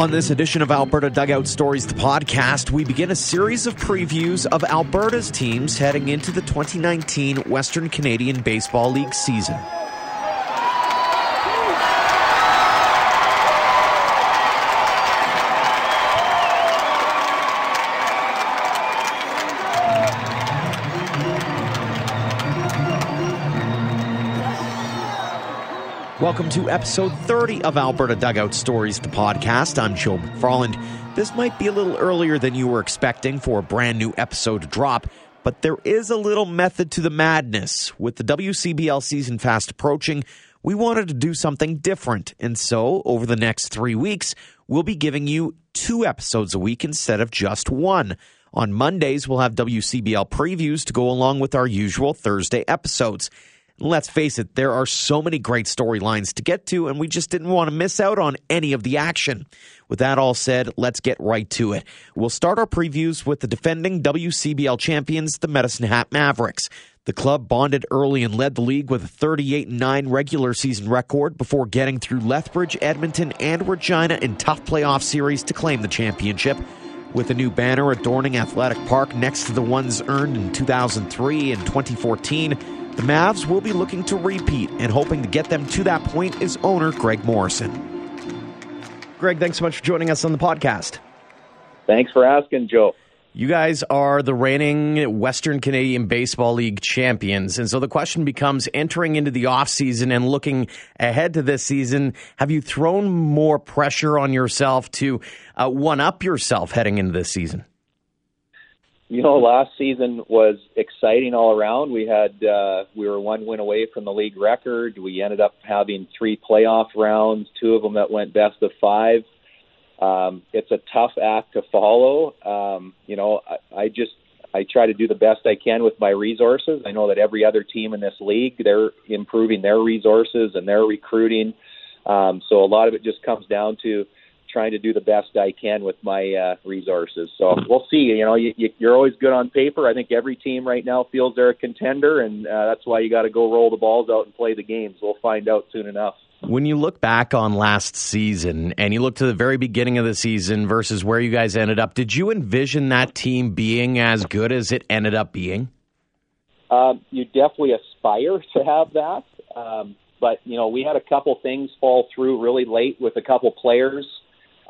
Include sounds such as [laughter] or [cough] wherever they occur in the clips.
On this edition of Alberta Dugout Stories, the podcast, we begin a series of previews of Alberta's teams heading into the 2019 Western Canadian Baseball League season. Welcome to episode 30 of Alberta Dugout Stories, the podcast. I'm Joe McFarland. This might be a little earlier than you were expecting for a brand new episode to drop, but there is a little method to the madness. With the WCBL season fast approaching, we wanted to do something different. And so, over the next three weeks, we'll be giving you two episodes a week instead of just one. On Mondays, we'll have WCBL previews to go along with our usual Thursday episodes. Let's face it, there are so many great storylines to get to, and we just didn't want to miss out on any of the action. With that all said, let's get right to it. We'll start our previews with the defending WCBL champions, the Medicine Hat Mavericks. The club bonded early and led the league with a 38 9 regular season record before getting through Lethbridge, Edmonton, and Regina in tough playoff series to claim the championship. With a new banner adorning Athletic Park next to the ones earned in 2003 and 2014, the Mavs will be looking to repeat and hoping to get them to that point is owner Greg Morrison. Greg, thanks so much for joining us on the podcast. Thanks for asking, Joe. You guys are the reigning Western Canadian Baseball League champions. And so the question becomes entering into the offseason and looking ahead to this season, have you thrown more pressure on yourself to uh, one up yourself heading into this season? You know, last season was exciting all around. We had uh, we were one win away from the league record. We ended up having three playoff rounds, two of them that went best of five. Um, it's a tough act to follow. Um, you know, I, I just I try to do the best I can with my resources. I know that every other team in this league they're improving their resources and their recruiting. Um, so a lot of it just comes down to trying to do the best I can with my uh, resources. So we'll see. You know, you, you're always good on paper. I think every team right now feels they're a contender, and uh, that's why you got to go roll the balls out and play the games. We'll find out soon enough. When you look back on last season and you look to the very beginning of the season versus where you guys ended up, did you envision that team being as good as it ended up being? Um, you definitely aspire to have that. Um, but, you know, we had a couple things fall through really late with a couple players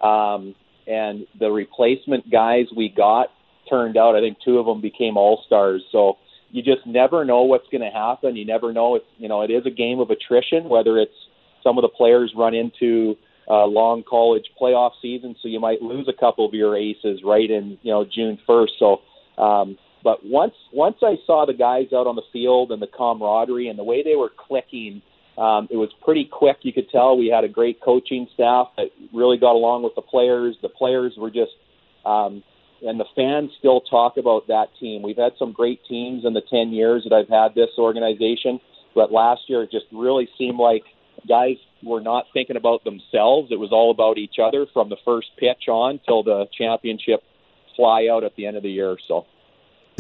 um, and the replacement guys we got turned out, I think two of them became all stars. So you just never know what's going to happen. You never know. It's you know it is a game of attrition. Whether it's some of the players run into a long college playoff season, so you might lose a couple of your aces right in you know June first. So, um, but once once I saw the guys out on the field and the camaraderie and the way they were clicking um, it was pretty quick. You could tell we had a great coaching staff that really got along with the players. The players were just, um, and the fans still talk about that team. We've had some great teams in the 10 years that I've had this organization, but last year it just really seemed like guys were not thinking about themselves. It was all about each other from the first pitch on till the championship fly out at the end of the year. So.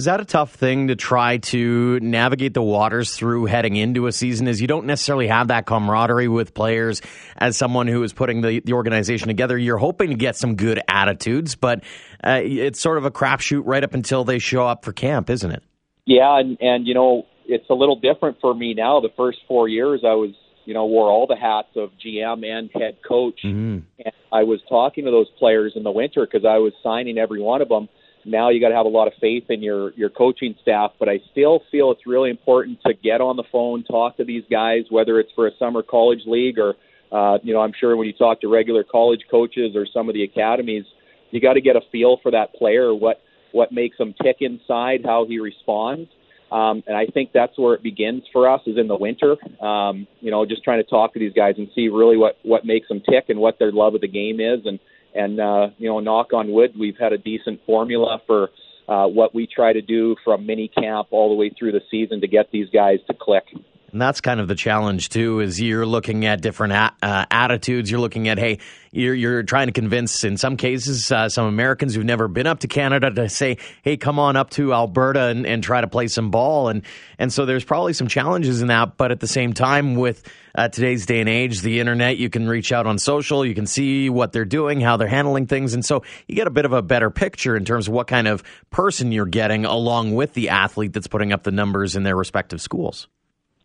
Is that a tough thing to try to navigate the waters through heading into a season? Is you don't necessarily have that camaraderie with players as someone who is putting the, the organization together. You're hoping to get some good attitudes, but uh, it's sort of a crapshoot right up until they show up for camp, isn't it? Yeah, and, and you know it's a little different for me now. The first four years, I was you know wore all the hats of GM and head coach, mm-hmm. and I was talking to those players in the winter because I was signing every one of them now you got to have a lot of faith in your your coaching staff but i still feel it's really important to get on the phone talk to these guys whether it's for a summer college league or uh you know i'm sure when you talk to regular college coaches or some of the academies you got to get a feel for that player what what makes him tick inside how he responds um, and I think that's where it begins for us is in the winter. Um, you know, just trying to talk to these guys and see really what what makes them tick and what their love of the game is, and and uh, you know, knock on wood, we've had a decent formula for uh, what we try to do from mini camp all the way through the season to get these guys to click. And that's kind of the challenge too. Is you're looking at different a- uh, attitudes. You're looking at hey, you're you're trying to convince in some cases uh, some Americans who've never been up to Canada to say hey, come on up to Alberta and, and try to play some ball. And and so there's probably some challenges in that. But at the same time, with uh, today's day and age, the internet, you can reach out on social, you can see what they're doing, how they're handling things, and so you get a bit of a better picture in terms of what kind of person you're getting along with the athlete that's putting up the numbers in their respective schools.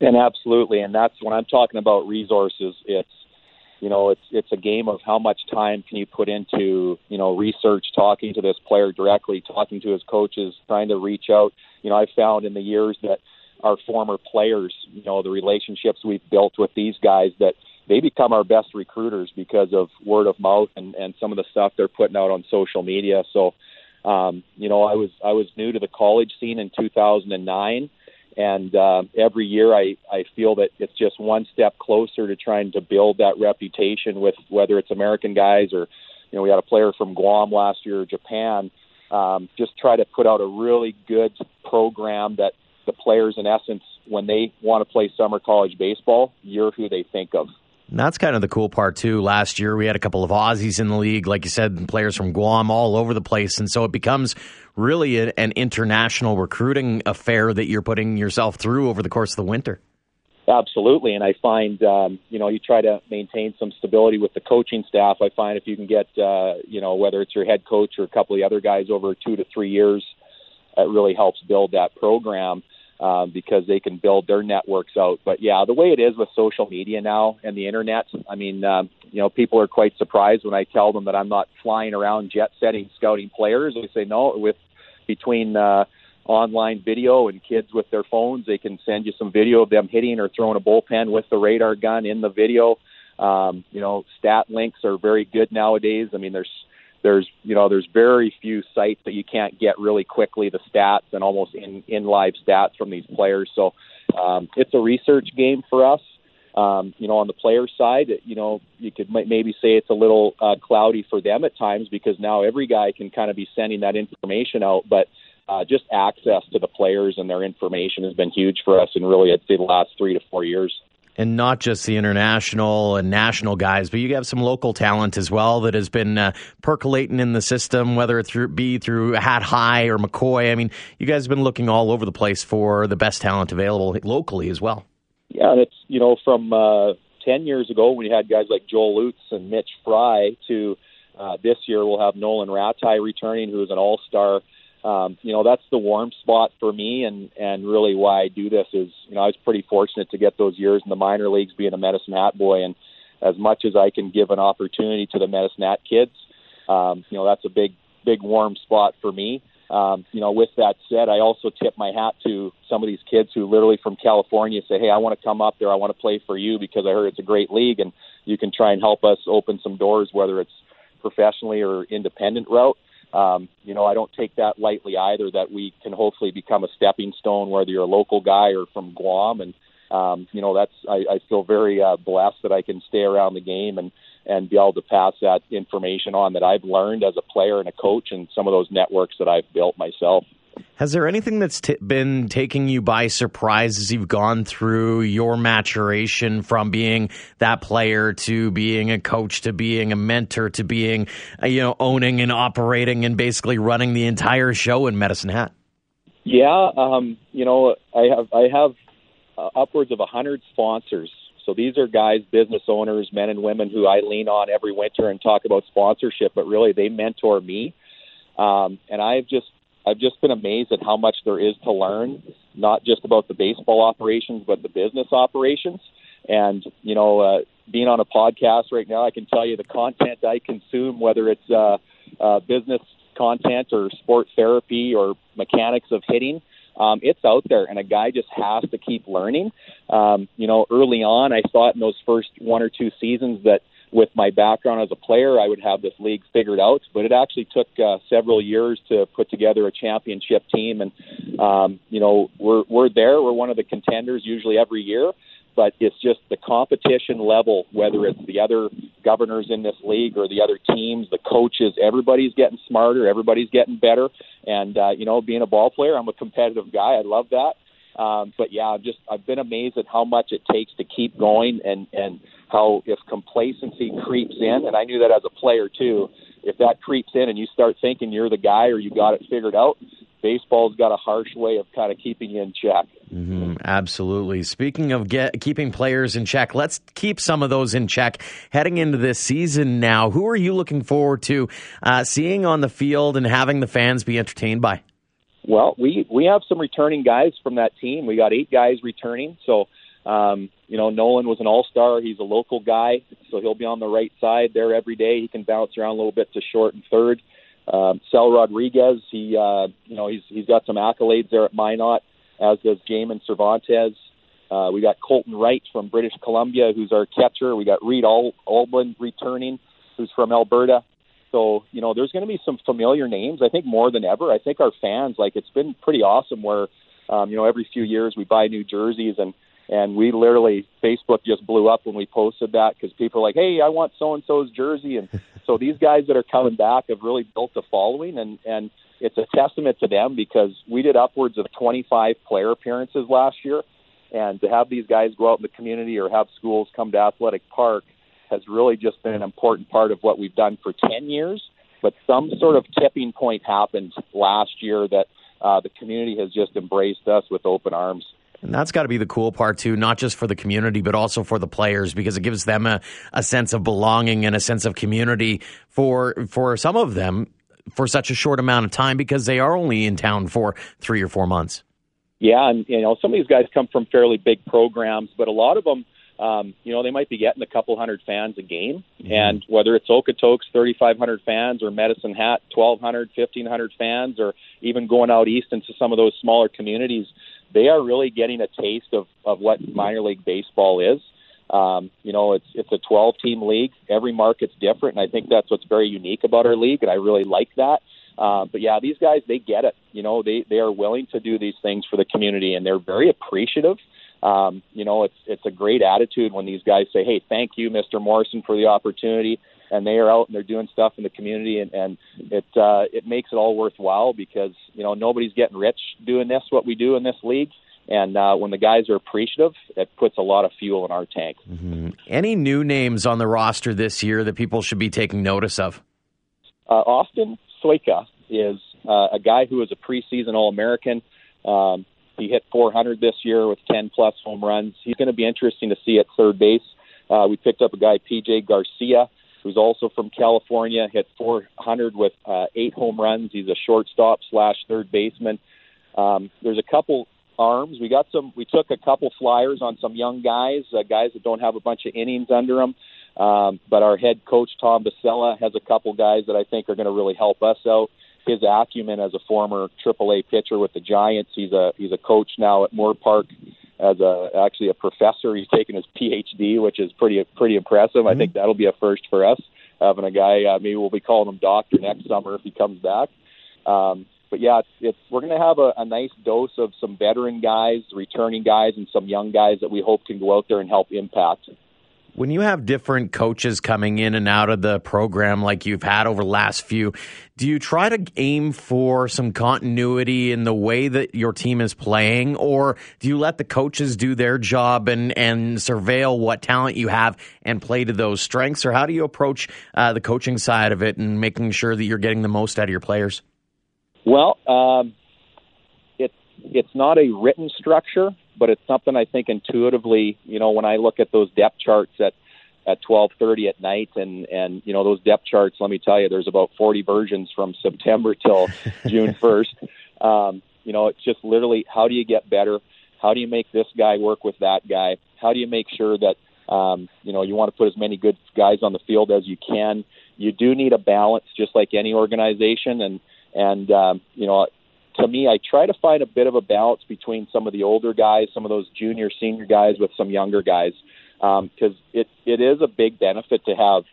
And absolutely, and that's when I'm talking about resources. It's you know, it's it's a game of how much time can you put into you know research, talking to this player directly, talking to his coaches, trying to reach out. You know, I found in the years that our former players, you know, the relationships we've built with these guys that they become our best recruiters because of word of mouth and and some of the stuff they're putting out on social media. So, um, you know, I was I was new to the college scene in 2009 and uh, every year I, I feel that it's just one step closer to trying to build that reputation with whether it's American guys or you know we had a player from Guam last year or Japan. Um, just try to put out a really good program that the players in essence when they want to play summer college baseball you're who they think of and that's kind of the cool part too. Last year we had a couple of Aussies in the league, like you said, players from Guam all over the place, and so it becomes really a, an international recruiting affair that you're putting yourself through over the course of the winter. Absolutely, and I find um, you know you try to maintain some stability with the coaching staff. I find if you can get uh, you know whether it's your head coach or a couple of the other guys over two to three years, it really helps build that program um, because they can build their networks out. But yeah, the way it is with social media now and the internet, I mean, um, you know, people are quite surprised when I tell them that I'm not flying around jet setting scouting players. They say no, with between uh, online video and kids with their phones, they can send you some video of them hitting or throwing a bullpen with the radar gun in the video. Um, you know, stat links are very good nowadays. I mean, there's there's you know there's very few sites that you can't get really quickly the stats and almost in in live stats from these players. So um, it's a research game for us. Um, you know, on the player side, you know, you could maybe say it's a little uh, cloudy for them at times because now every guy can kind of be sending that information out. But uh, just access to the players and their information has been huge for us in really, I'd say, the last three to four years and not just the international and national guys, but you have some local talent as well that has been uh, percolating in the system, whether it through, be through Hat High or McCoy. I mean, you guys have been looking all over the place for the best talent available locally as well. Yeah, and it's you know from uh, ten years ago when you had guys like Joel Lutz and Mitch Fry to uh, this year we'll have Nolan Ratai returning, who is an All Star um, you know that's the warm spot for me, and and really why I do this is you know I was pretty fortunate to get those years in the minor leagues being a Medicine Hat boy, and as much as I can give an opportunity to the Medicine Hat kids, um, you know that's a big big warm spot for me. Um, you know, with that said, I also tip my hat to some of these kids who literally from California say, "Hey, I want to come up there. I want to play for you because I heard it's a great league, and you can try and help us open some doors, whether it's professionally or independent route." Um, you know, I don't take that lightly either. That we can hopefully become a stepping stone, whether you're a local guy or from Guam, and um, you know, that's I, I feel very uh, blessed that I can stay around the game and and be able to pass that information on that I've learned as a player and a coach, and some of those networks that I've built myself. Has there anything that's t- been taking you by surprise as you've gone through your maturation from being that player to being a coach to being a mentor to being, uh, you know, owning and operating and basically running the entire show in Medicine Hat? Yeah, um, you know, I have I have uh, upwards of a hundred sponsors. So these are guys, business owners, men and women who I lean on every winter and talk about sponsorship. But really, they mentor me, um, and I've just I've just been amazed at how much there is to learn, not just about the baseball operations, but the business operations. And you know, uh, being on a podcast right now, I can tell you the content I consume, whether it's uh, uh, business content or sport therapy or mechanics of hitting. Um, it's out there, and a guy just has to keep learning. Um, you know, early on, I thought in those first one or two seasons that with my background as a player, I would have this league figured out. But it actually took uh, several years to put together a championship team, and um, you know we're we're there. We're one of the contenders usually every year, but it's just the competition level. Whether it's the other governors in this league or the other teams, the coaches, everybody's getting smarter. Everybody's getting better. And uh, you know, being a ball player, I'm a competitive guy. I love that. Um, but yeah, just I've been amazed at how much it takes to keep going, and and how if complacency creeps in, and I knew that as a player too. If that creeps in and you start thinking you're the guy or you got it figured out, baseball's got a harsh way of kind of keeping you in check. Mm-hmm, absolutely. Speaking of get, keeping players in check, let's keep some of those in check heading into this season now. Who are you looking forward to uh, seeing on the field and having the fans be entertained by? Well, we we have some returning guys from that team. We got eight guys returning. So, um, you know, Nolan was an All Star. He's a local guy, so he'll be on the right side there every day. He can bounce around a little bit to short and third. Um, Sal Rodriguez, he uh, you know he's he's got some accolades there at Minot, as does Jamin Cervantes. Uh, we got Colton Wright from British Columbia, who's our catcher. We got Reed Al- Alban returning, who's from Alberta. So, you know, there's going to be some familiar names, I think, more than ever. I think our fans, like, it's been pretty awesome where, um, you know, every few years we buy new jerseys and, and we literally, Facebook just blew up when we posted that because people are like, hey, I want so and so's jersey. And so [laughs] these guys that are coming back have really built a following and, and it's a testament to them because we did upwards of 25 player appearances last year. And to have these guys go out in the community or have schools come to Athletic Park has really just been an important part of what we've done for 10 years. But some sort of tipping point happened last year that uh, the community has just embraced us with open arms. And that's got to be the cool part too, not just for the community, but also for the players, because it gives them a, a sense of belonging and a sense of community for for some of them for such a short amount of time because they are only in town for three or four months. Yeah, and you know some of these guys come from fairly big programs, but a lot of them um, you know, they might be getting a couple hundred fans a game. Mm-hmm. And whether it's Okotoks, 3,500 fans, or Medicine Hat, 1,200, 1,500 fans, or even going out east into some of those smaller communities, they are really getting a taste of, of what minor league baseball is. Um, you know, it's it's a 12 team league. Every market's different, and I think that's what's very unique about our league, and I really like that. Uh, but yeah, these guys they get it. You know, they they are willing to do these things for the community, and they're very appreciative um, you know, it's it's a great attitude when these guys say, "Hey, thank you, Mr. Morrison, for the opportunity," and they are out and they're doing stuff in the community, and, and it uh, it makes it all worthwhile because you know nobody's getting rich doing this what we do in this league. And uh, when the guys are appreciative, it puts a lot of fuel in our tank. Mm-hmm. Any new names on the roster this year that people should be taking notice of? Uh, Austin Soika is uh, a guy who is a preseason All American. Um, he hit 400 this year with 10 plus home runs. He's going to be interesting to see at third base. Uh, we picked up a guy, PJ Garcia, who's also from California, hit 400 with uh, eight home runs. He's a shortstop slash third baseman. Um, there's a couple arms. We got some. We took a couple flyers on some young guys, uh, guys that don't have a bunch of innings under them. Um, but our head coach Tom Basella has a couple guys that I think are going to really help us out his acumen as a former AAA pitcher with the Giants. He's a he's a coach now at Moorpark as a actually a professor. He's taken his PhD, which is pretty pretty impressive. Mm-hmm. I think that'll be a first for us having a guy. Uh, maybe we'll be calling him Doctor next summer if he comes back. Um, but yeah, it's, it's we're going to have a, a nice dose of some veteran guys, returning guys, and some young guys that we hope can go out there and help impact when you have different coaches coming in and out of the program like you've had over the last few, do you try to aim for some continuity in the way that your team is playing, or do you let the coaches do their job and, and surveil what talent you have and play to those strengths? Or how do you approach uh, the coaching side of it and making sure that you're getting the most out of your players? Well, um, it, it's not a written structure but it's something I think intuitively, you know, when I look at those depth charts at at 12:30 at night and and you know those depth charts let me tell you there's about 40 versions from [laughs] September till June [laughs] 1st um you know it's just literally how do you get better? How do you make this guy work with that guy? How do you make sure that um you know you want to put as many good guys on the field as you can? You do need a balance just like any organization and and um you know to me, I try to find a bit of a balance between some of the older guys, some of those junior, senior guys with some younger guys, because um, it it is a big benefit to have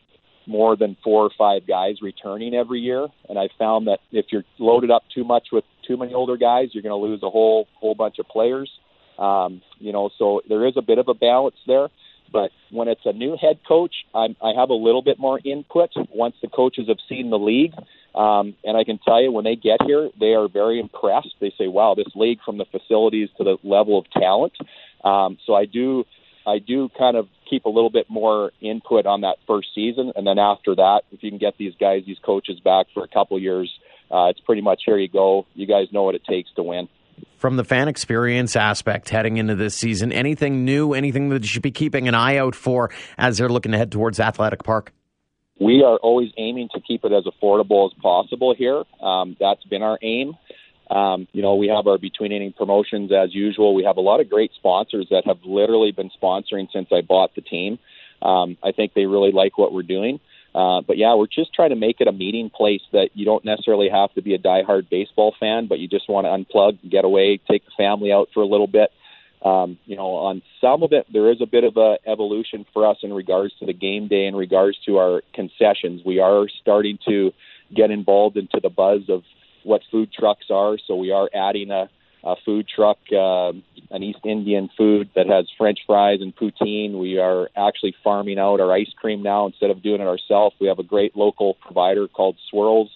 more than four or five guys returning every year. And I found that if you're loaded up too much with too many older guys, you're going to lose a whole whole bunch of players. Um, you know, so there is a bit of a balance there. But when it's a new head coach, I'm, I have a little bit more input once the coaches have seen the league Um, and I can tell you, when they get here, they are very impressed. They say, "Wow, this league from the facilities to the level of talent." Um, so I do, I do kind of keep a little bit more input on that first season, and then after that, if you can get these guys, these coaches back for a couple years, uh, it's pretty much here you go. You guys know what it takes to win. From the fan experience aspect heading into this season, anything new, anything that you should be keeping an eye out for as they're looking to head towards Athletic Park? We are always aiming to keep it as affordable as possible here. Um, that's been our aim. Um, you know, we have our between inning promotions as usual. We have a lot of great sponsors that have literally been sponsoring since I bought the team. Um, I think they really like what we're doing. Uh, but yeah, we're just trying to make it a meeting place that you don't necessarily have to be a diehard baseball fan, but you just want to unplug, get away, take the family out for a little bit. Um, you know, on some of it, there is a bit of a evolution for us in regards to the game day, in regards to our concessions. We are starting to get involved into the buzz of what food trucks are. So we are adding a, a food truck, uh, an East Indian food that has French fries and poutine. We are actually farming out our ice cream now instead of doing it ourselves. We have a great local provider called Swirls.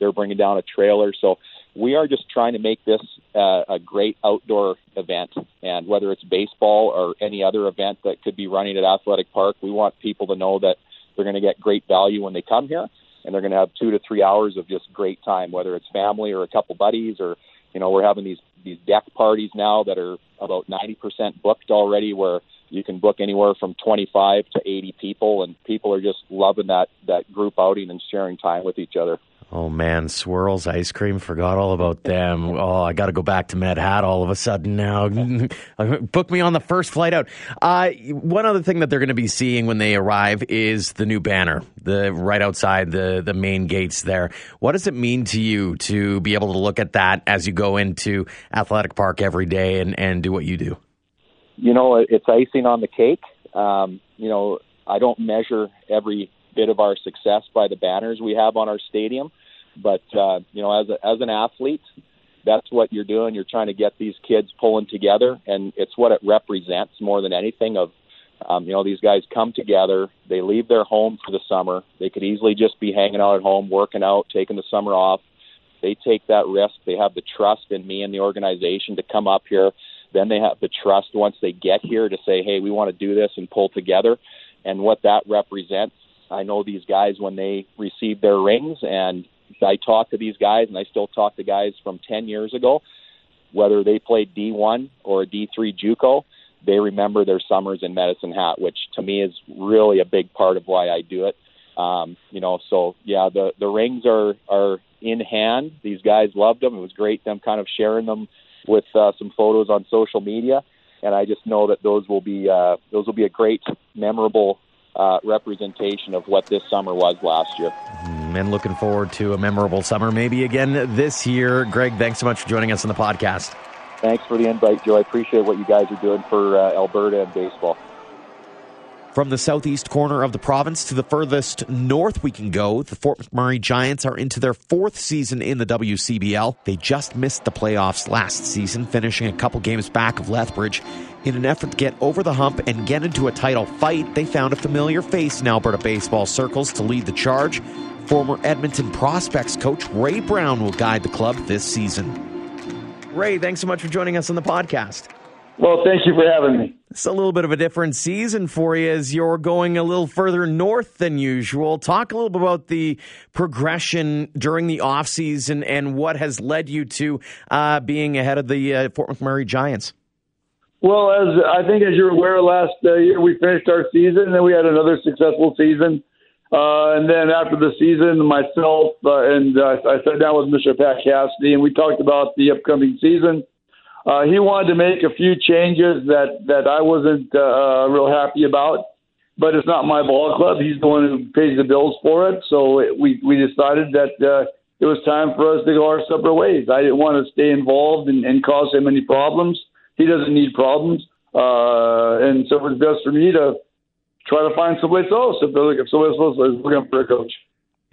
They're bringing down a trailer. So we are just trying to make this uh, a great outdoor event. And whether it's baseball or any other event that could be running at Athletic Park, we want people to know that they're going to get great value when they come here, and they're going to have two to three hours of just great time, whether it's family or a couple buddies, or you know, we're having these these deck parties now that are about 90% booked already, where you can book anywhere from 25 to 80 people, and people are just loving that that group outing and sharing time with each other. Oh man, swirls ice cream. Forgot all about them. Oh, I got to go back to Med Hat all of a sudden now. [laughs] Book me on the first flight out. Uh, one other thing that they're going to be seeing when they arrive is the new banner, the right outside the the main gates there. What does it mean to you to be able to look at that as you go into Athletic Park every day and and do what you do? You know, it's icing on the cake. Um, you know, I don't measure every bit of our success by the banners we have on our stadium but uh, you know, as a, as an athlete, that's what you're doing. You're trying to get these kids pulling together, and it's what it represents more than anything. Of um, you know, these guys come together. They leave their home for the summer. They could easily just be hanging out at home, working out, taking the summer off. They take that risk. They have the trust in me and the organization to come up here. Then they have the trust once they get here to say, "Hey, we want to do this and pull together." And what that represents, I know these guys when they receive their rings and I talk to these guys, and I still talk to guys from 10 years ago, whether they played D1 or D3 JUCO. They remember their summers in Medicine Hat, which to me is really a big part of why I do it. Um, you know, so yeah, the the rings are are in hand. These guys loved them. It was great them kind of sharing them with uh, some photos on social media, and I just know that those will be uh, those will be a great, memorable uh, representation of what this summer was last year. Mm, and looking forward to a memorable summer, maybe again this year. Greg, thanks so much for joining us on the podcast. Thanks for the invite, Joe. I appreciate what you guys are doing for uh, Alberta and baseball. From the southeast corner of the province to the furthest north we can go, the Fort McMurray Giants are into their fourth season in the WCBL. They just missed the playoffs last season, finishing a couple games back of Lethbridge. In an effort to get over the hump and get into a title fight, they found a familiar face in Alberta baseball circles to lead the charge. Former Edmonton Prospects coach Ray Brown will guide the club this season. Ray, thanks so much for joining us on the podcast. Well, thank you for having me. It's a little bit of a different season for you as you're going a little further north than usual. Talk a little bit about the progression during the offseason and what has led you to uh, being ahead of the uh, Fort McMurray Giants. Well, as I think, as you're aware, last uh, year we finished our season, and then we had another successful season. Uh, and then after the season, myself uh, and uh, I sat down with Mr. Pat Cassidy, and we talked about the upcoming season uh, he wanted to make a few changes that that I wasn't uh, real happy about. But it's not my ball club. He's the one who pays the bills for it. So it, we we decided that uh, it was time for us to go our separate ways. I didn't want to stay involved and, and cause him any problems. He doesn't need problems, uh, and so it was best for me to try to find someplace else if, if someone else was looking for a coach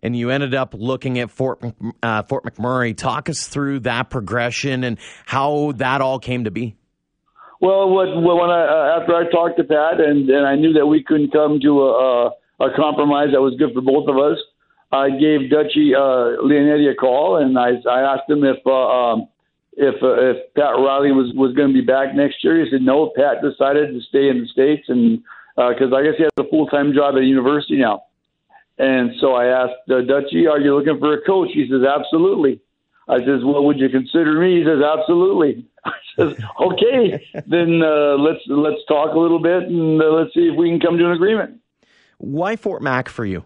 and you ended up looking at Fort uh, Fort McMurray. Talk us through that progression and how that all came to be. Well, what, when I uh, after I talked to Pat and and I knew that we couldn't come to a, a, a compromise that was good for both of us, I gave Dutchy uh, Leonetti a call, and I, I asked him if uh, um, if uh, if Pat Riley was was going to be back next year. He said no. Pat decided to stay in the states, and because uh, I guess he has a full time job at a university now. And so I asked uh, Dutchy, "Are you looking for a coach?" He says, "Absolutely." I says, "Well, would you consider me?" He says, "Absolutely." [laughs] I says, "Okay, [laughs] then uh, let's let's talk a little bit and uh, let's see if we can come to an agreement." Why Fort Mac for you?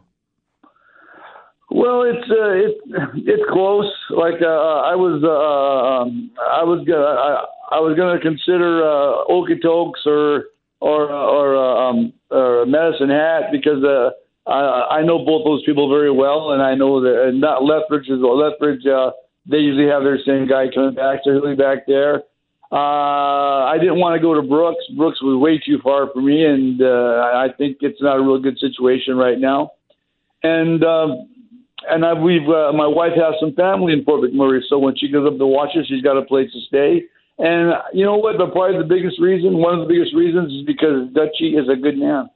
Well, it's uh, it's it's close. Like uh, I was, uh, um, I was gonna, I, I was gonna consider uh, Okotoks or or or uh, um, or Medicine Hat because uh, I I know both those people very well, and I know that and not Lethbridge is Lethbridge. Uh, they usually have their same guy coming back, he'll be back there. Uh, I didn't want to go to Brooks. Brooks was way too far for me, and uh, I think it's not a real good situation right now. And um, and I, we've uh, my wife has some family in Fort McMurray, so when she goes up to watch us, she's got a place to stay. And you know what? But probably the biggest reason, one of the biggest reasons, is because Dutchy is a good man.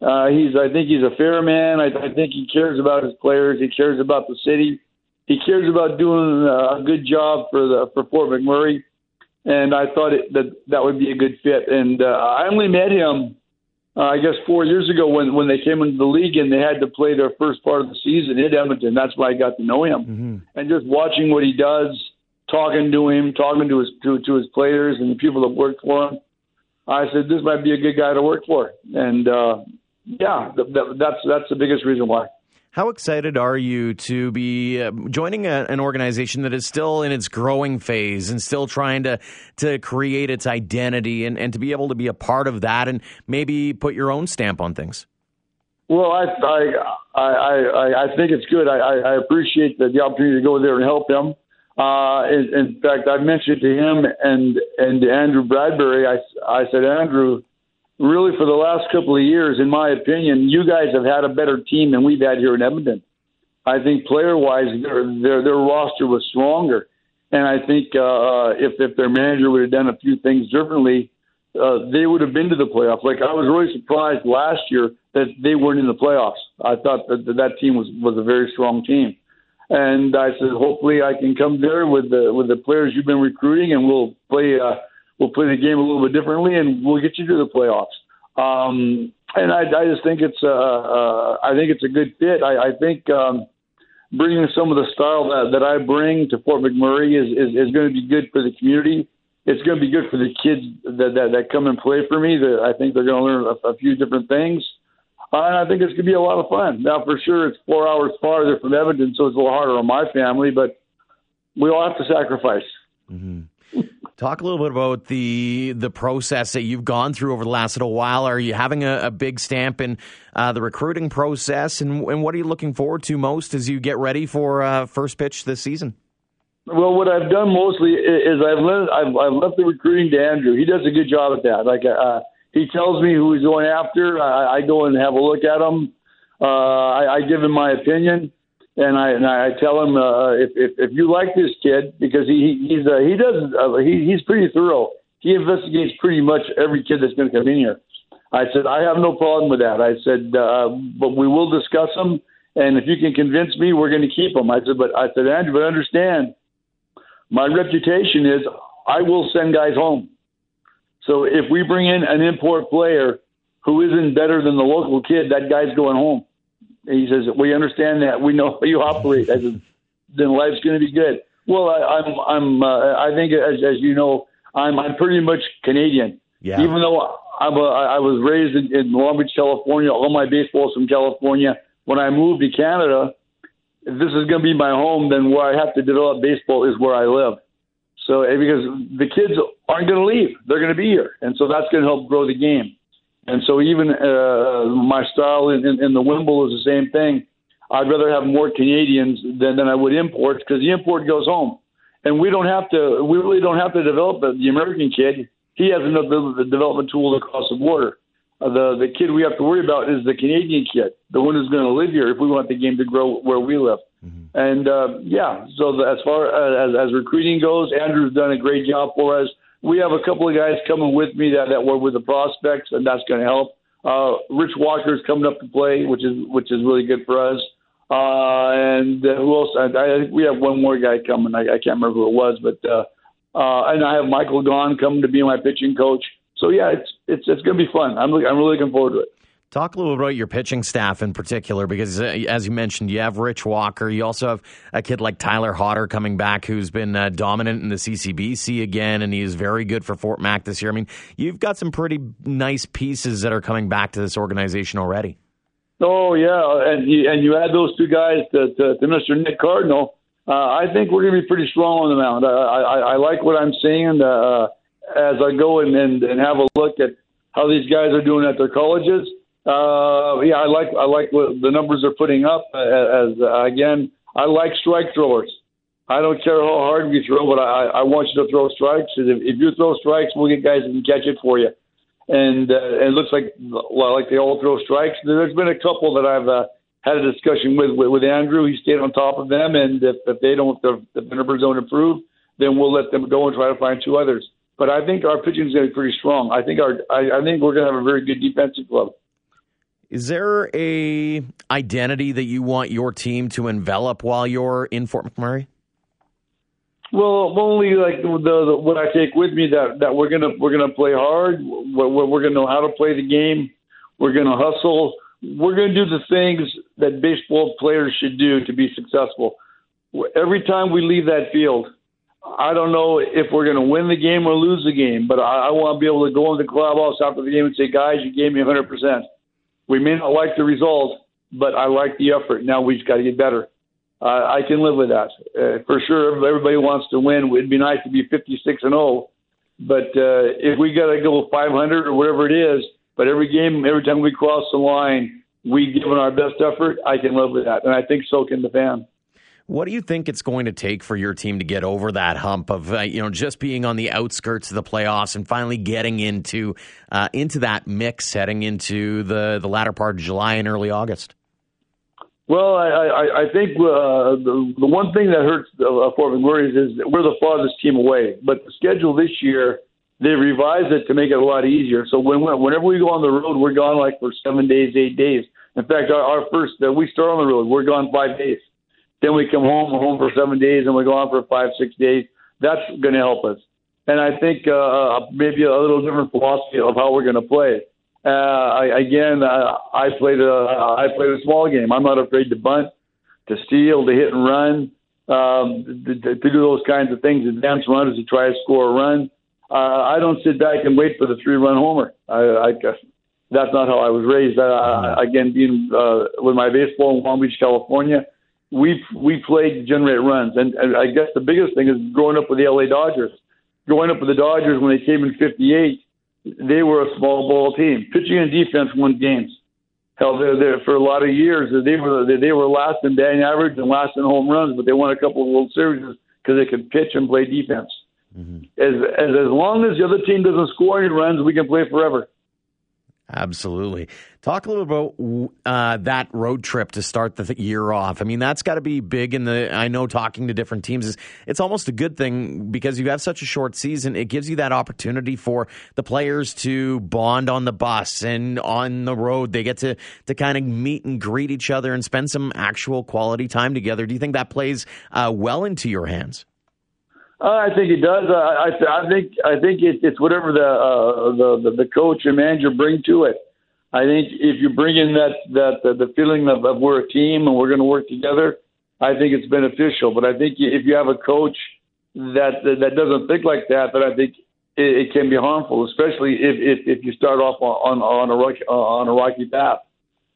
Uh, he's, I think, he's a fair man. I, I think he cares about his players. He cares about the city. He cares about doing a good job for the for Fort McMurray. And I thought it, that that would be a good fit. And uh, I only met him uh, I guess four years ago when when they came into the league and they had to play their first part of the season in Edmonton. That's why I got to know him, mm-hmm. and just watching what he does, talking to him, talking to his to, to his players and the people that work for him. I said this might be a good guy to work for, and uh, yeah, th- th- that's that's the biggest reason why. How excited are you to be uh, joining a, an organization that is still in its growing phase and still trying to to create its identity and, and to be able to be a part of that and maybe put your own stamp on things? Well, I I I I, think it's good. I, I appreciate the, the opportunity to go there and help them. Uh, in, in fact, I mentioned to him and and Andrew Bradbury. I I said, Andrew, really for the last couple of years, in my opinion, you guys have had a better team than we've had here in Edmonton. I think player wise, their, their their roster was stronger, and I think uh, uh, if if their manager would have done a few things differently, uh, they would have been to the playoffs. Like I was really surprised last year that they weren't in the playoffs. I thought that that team was was a very strong team, and I said hopefully I can come there with the with the players you've been recruiting, and we'll play. Uh, we'll play the game a little bit differently, and we'll get you to the playoffs. Um, and I, I just think it's uh, uh, I think it's a good fit. I, I think um, bringing some of the style that, that I bring to Fort McMurray is, is, is going to be good for the community. It's going to be good for the kids that, that, that come and play for me. That I think they're going to learn a, a few different things. Uh, and I think it's going to be a lot of fun. Now, for sure, it's four hours farther from Edmonton, so it's a little harder on my family, but we all have to sacrifice. Mm-hmm. Talk a little bit about the the process that you've gone through over the last little while. Are you having a, a big stamp in uh, the recruiting process, and, and, what are you looking forward to most as you get ready for uh, first pitch this season? Well, what I've done mostly is I've left, I've, I've left the recruiting to Andrew. He does a good job at that. Like uh, he tells me who he's going after. I, I go and have a look at him. Uh, I, I give him my opinion and I and I tell him uh, if, if if you like this kid because he he's uh, he does uh, he he's pretty thorough. He investigates pretty much every kid that's going to come in here. I said I have no problem with that. I said, uh, but we will discuss them, and if you can convince me, we're going to keep them. I said, but I said Andrew, but understand, my reputation is I will send guys home. So if we bring in an import player who isn't better than the local kid, that guy's going home. He says, "We understand that. We know how you operate." I said, "Then life's going to be good." Well, I, I'm, I'm, uh, I think, as, as you know, I'm, I'm pretty much Canadian. Yeah. Even though I'm a, I was raised in, in Long Beach, California, all my baseball's from California. When I moved to Canada, if this is going to be my home, then where I have to develop baseball is where I live. So because the kids aren't going to leave, they're going to be here, and so that's going to help grow the game. And so even uh, my style in, in, in the Wimble is the same thing. I'd rather have more Canadians than, than I would imports because the import goes home, and we don't have to. We really don't have to develop the, the American kid. He has enough the development tools across the border. Uh, the the kid we have to worry about is the Canadian kid, the one who's going to live here if we want the game to grow where we live. Mm-hmm. And uh, yeah, so the, as far as, as recruiting goes, Andrew's done a great job for us we have a couple of guys coming with me that, that were with the prospects, and that's going to help. Uh, Rich Walker is coming up to play, which is which is really good for us. Uh, and uh, who else? I, I think we have one more guy coming. I, I can't remember who it was, but uh, uh, and I have Michael Gaughan coming to be my pitching coach. So yeah, it's it's it's going to be fun. I'm I'm really looking forward to it. Talk a little about your pitching staff in particular, because uh, as you mentioned, you have Rich Walker. You also have a kid like Tyler Hodder coming back, who's been uh, dominant in the CCBC again, and he is very good for Fort Mac this year. I mean, you've got some pretty nice pieces that are coming back to this organization already. Oh yeah, and you, and you add those two guys to, to, to Mr. Nick Cardinal. Uh, I think we're going to be pretty strong on the mound. I, I, I like what I'm seeing uh, as I go and, and and have a look at how these guys are doing at their colleges. Uh, yeah, I like I like what the numbers are putting up. Uh, as uh, again, I like strike throwers. I don't care how hard you throw, but I, I want you to throw strikes. If, if you throw strikes, we'll get guys that can catch it for you. And, uh, and it looks like well, like they all throw strikes. There's been a couple that I've uh, had a discussion with, with with Andrew. He stayed on top of them, and if, if they don't, if the numbers don't improve, then we'll let them go and try to find two others. But I think our pitching is going to be pretty strong. I think our I, I think we're going to have a very good defensive club. Is there a identity that you want your team to envelop while you're in Fort McMurray? Well, only like the, the what I take with me that that we're gonna we're gonna play hard. We're, we're gonna know how to play the game. We're gonna hustle. We're gonna do the things that baseball players should do to be successful. Every time we leave that field, I don't know if we're to win the game or lose the game, but I, I want to be able to go into the clubhouse after the game and say, guys, you gave me 100 percent. We may not like the result, but I like the effort. Now we just got to get better. Uh, I can live with that uh, for sure. Everybody wants to win. It'd be nice to be 56 and 0, but uh, if we got to go 500 or whatever it is, but every game, every time we cross the line, we give our best effort. I can live with that, and I think so can the fan. What do you think it's going to take for your team to get over that hump of uh, you know just being on the outskirts of the playoffs and finally getting into uh, into that mix, heading into the the latter part of July and early August? Well, I, I, I think uh, the, the one thing that hurts uh, Fort McMurray is, is we're the farthest team away. But the schedule this year, they revised it to make it a lot easier. So when whenever we go on the road, we're gone like for seven days, eight days. In fact, our, our first uh, we start on the road, we're gone five days. Then we come home, we're home for seven days, and we go on for five, six days. That's going to help us. And I think uh, uh, maybe a little different philosophy of how we're going to play. Uh, I, again, uh, I played a I played a small game. I'm not afraid to bunt, to steal, to hit and run, um, to, to, to do those kinds of things. Advance runners to try to score a run. Uh, I don't sit back and wait for the three run homer. I, I that's not how I was raised. Uh, again, being uh, with my baseball in Long Beach, California, we we played to generate runs, and, and I guess the biggest thing is growing up with the LA Dodgers. Growing up with the Dodgers when they came in '58, they were a small ball team. Pitching and defense won games. Hell, they're there for a lot of years. They were they were last in batting average and last in home runs, but they won a couple of World Series because they could pitch and play defense. Mm-hmm. As, as as long as the other team doesn't score any runs, we can play forever. Absolutely. Talk a little about uh, that road trip to start the year off. I mean, that's got to be big. In the I know talking to different teams is it's almost a good thing because you have such a short season. It gives you that opportunity for the players to bond on the bus and on the road. They get to to kind of meet and greet each other and spend some actual quality time together. Do you think that plays uh, well into your hands? Uh, I think it does. Uh, I, I think I think it, it's whatever the, uh, the the the coach and manager bring to it. I think if you bring in that that uh, the feeling of, of we're a team and we're going to work together, I think it's beneficial. But I think if you have a coach that that doesn't think like that, then I think it, it can be harmful, especially if, if if you start off on on a rocky, on a rocky path.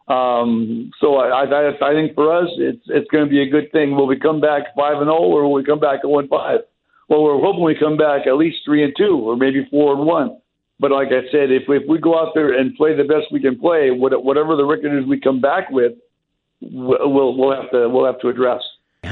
Um, so I, I I think for us it's it's going to be a good thing. Will we come back five and zero, or will we come back zero and five? Well, we're hoping we come back at least three and two, or maybe four and one. But like I said, if if we go out there and play the best we can play, whatever the record is we come back with, we'll we'll have to we'll have to address.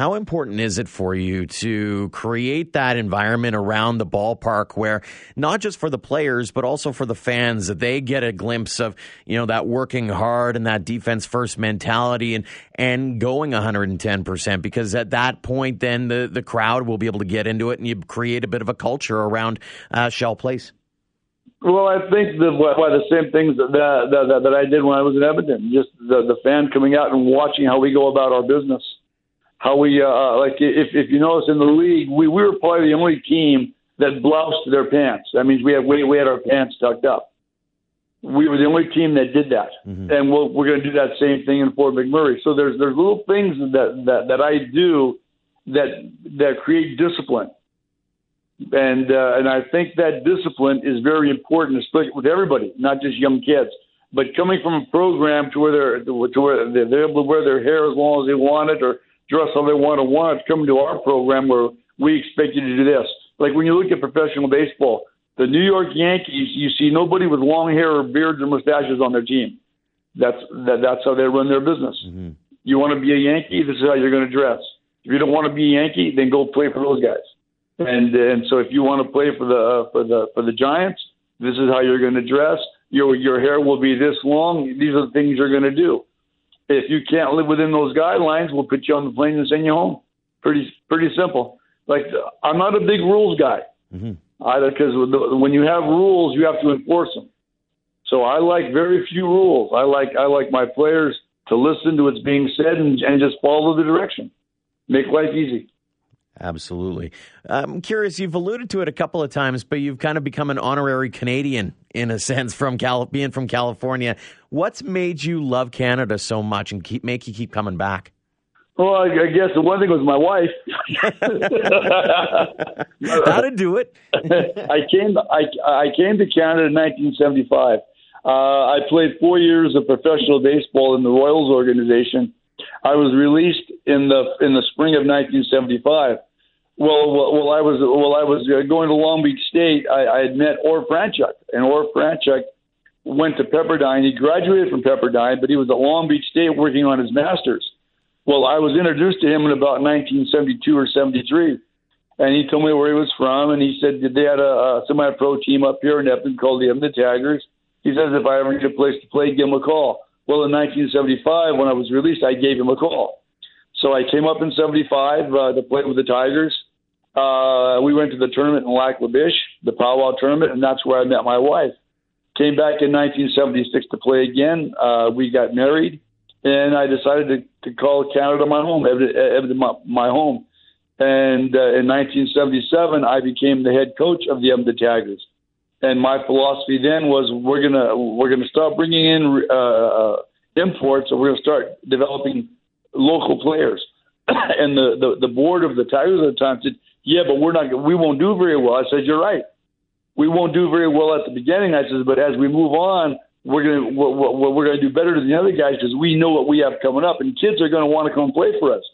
How important is it for you to create that environment around the ballpark where not just for the players but also for the fans that they get a glimpse of, you know, that working hard and that defense first mentality and and going 110% because at that point then the the crowd will be able to get into it and you create a bit of a culture around uh, Shell Place. Well, I think the why the same things that that, that I did when I was in Edmonton, just the the fan coming out and watching how we go about our business, how we uh, uh like if if you notice in the league, we we were probably the only team that bloused their pants. That means we had we we had our pants tucked up. We were the only team that did that, mm-hmm. and we'll, we're going to do that same thing in Fort McMurray. So there's there's little things that that that I do that that create discipline and uh, and I think that discipline is very important, especially with everybody, not just young kids. But coming from a program to where they're to where they're able to wear their hair as long as they want it or dress how they want to want coming to our program where we expect you to do this. Like when you look at professional baseball, the New York Yankees, you see nobody with long hair or beards or mustaches on their team. That's that, that's how they run their business. Mm-hmm. You want to be a Yankee, this is how you're going to dress. If you don't want to be a Yankee, then go play for those guys. And and so if you want to play for the uh, for the for the Giants, this is how you're going to dress. Your your hair will be this long. These are the things you're going to do. If you can't live within those guidelines, we'll put you on the plane and send you home. Pretty pretty simple. Like I'm not a big rules guy. Mm-hmm. Either because when you have rules, you have to enforce them. So I like very few rules. I like I like my players to listen to what's being said and, and just follow the direction. Make life easy. Absolutely. I'm curious, you've alluded to it a couple of times, but you've kind of become an honorary Canadian in a [laughs] sense from Cal- being from California. What's made you love Canada so much and keep make you keep coming back? Well, I, I guess the one thing was my wife. [laughs] How to do it? [laughs] I came. I I came to Canada in 1975. Uh, I played four years of professional baseball in the Royals organization. I was released in the in the spring of 1975 well, while I was while I was uh, going to Long Beach State, I, I had met Orr Franchuk, and Orr Franchuk went to Pepperdine. He graduated from Pepperdine, but he was at Long Beach State working on his master's. Well, I was introduced to him in about 1972 or 73, and he told me where he was from, and he said they had a, a semi-pro team up here in Edmonton called the Edmonton Tigers. He says if I ever need a place to play, give him a call. Well, in 1975, when I was released, I gave him a call. So I came up in 75 uh, to play with the Tigers uh, we went to the tournament in Lac La Biche, the powwow tournament, and that's where I met my wife. Came back in 1976 to play again. Uh, we got married, and I decided to, to call Canada my home, my, my home. And uh, in 1977, I became the head coach of the Edmonton Tigers. And my philosophy then was we're gonna we're gonna start bringing in uh, uh imports, and we're gonna start developing local players. [coughs] and the, the the board of the Tigers at the time said, yeah, but we're not, we won't do very well. I said, you're right. We won't do very well at the beginning. I said, but as we move on, we're gonna we're, we're gonna do better than the other guys because we know what we have coming up, and kids are gonna want to come play for us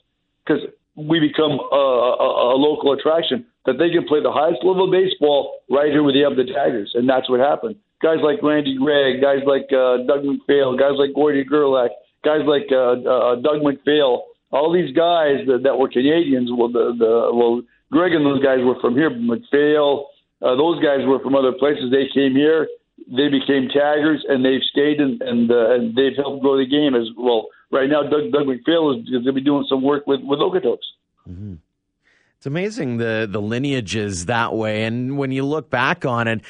because we become a, a, a local attraction that they can play the highest level of baseball right here with the Edmonton Tigers, and that's what happened. Guys like Randy Gregg, guys like uh, Doug MacPhail, guys like Gordy Gerlach, guys like uh, uh, Doug MacPhail, all these guys that, that were Canadians. Well, the, the well Gregg and those guys were from here. MacPhail, uh, those guys were from other places. They came here. They became Tigers, and they've stayed and and, uh, and they've helped grow the game as well. Right now, Doug Doug MacPhail is, going to be doing some work with with Okotoks. Mm-hmm. It's amazing the the lineages that way, and when you look back on it,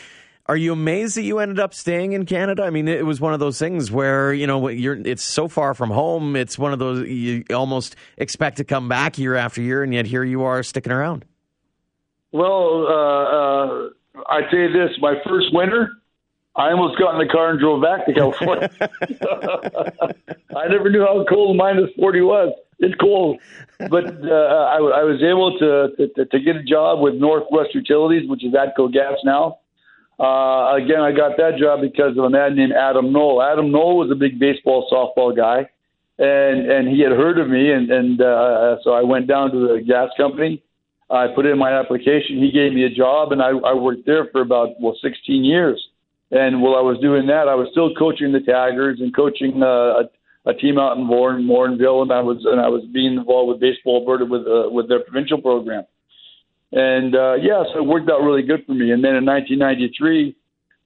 are you amazed that you ended up staying in Canada? I mean, it was one of those things where you know you're it's so far from home. It's one of those you almost expect to come back year after year, and yet here you are sticking around. Well, uh, uh, I tell you this: my first winter, I almost got in the car and drove back to California. [laughs] I never knew how cold minus forty was. It's cold, but [laughs] uh, I, I was able to, to to get a job with Northwest Utilities, which is ATCO Gas now uh, again, I got that job because of a man named Adam Knoll. Adam Knoll was a big baseball, softball guy, and and he had heard of me, and and uh, so I went down to the gas company. I put in my application. He gave me a job, and I, I worked there for about well 16 years. And while I was doing that, I was still coaching the Tigers and coaching uh, a, team out in Warren, Morinville, and I was and I was being involved with Baseball Alberta with uh, with their provincial program. And uh, yeah, so it worked out really good for me. And then in 1993,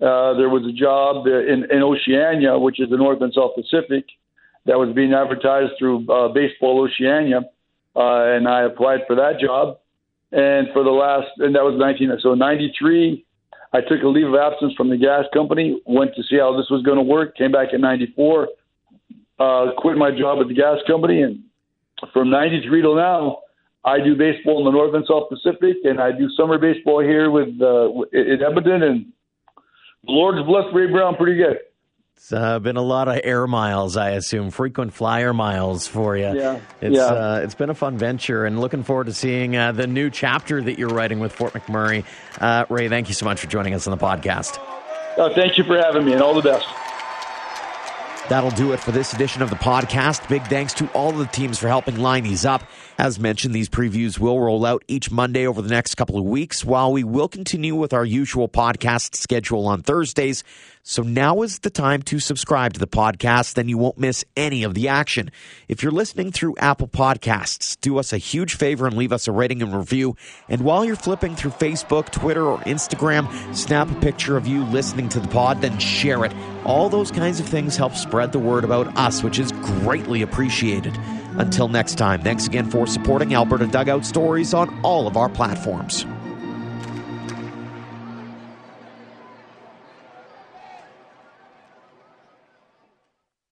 uh, there was a job in, in Oceania, which is the North and South Pacific, that was being advertised through uh, Baseball Oceania, uh, and I applied for that job. And for the last, and that was 19, so 93, I took a leave of absence from the gas company, went to see how this was going to work, came back in 94, uh, quit my job at the gas company, and from 93 till now, I do baseball in the North and South Pacific, and I do summer baseball here with uh, in Edmonton, and the Lord's blessed Ray Brown pretty good. It's uh, been a lot of air miles, I assume, frequent flyer miles for you. Yeah, it's yeah. Uh, it's been a fun venture, and looking forward to seeing uh, the new chapter that you're writing with Fort McMurray. Uh, Ray, thank you so much for joining us on the podcast. Uh, thank you for having me, and all the best. That'll do it for this edition of the podcast. Big thanks to all of the teams for helping line these up. As mentioned, these previews will roll out each Monday over the next couple of weeks, while we will continue with our usual podcast schedule on Thursdays. So now is the time to subscribe to the podcast, then you won't miss any of the action. If you're listening through Apple Podcasts, do us a huge favor and leave us a rating and review. And while you're flipping through Facebook, Twitter, or Instagram, snap a picture of you listening to the pod, then share it. All those kinds of things help spread the word about us, which is greatly appreciated. Until next time, thanks again for supporting Alberta Dugout Stories on all of our platforms.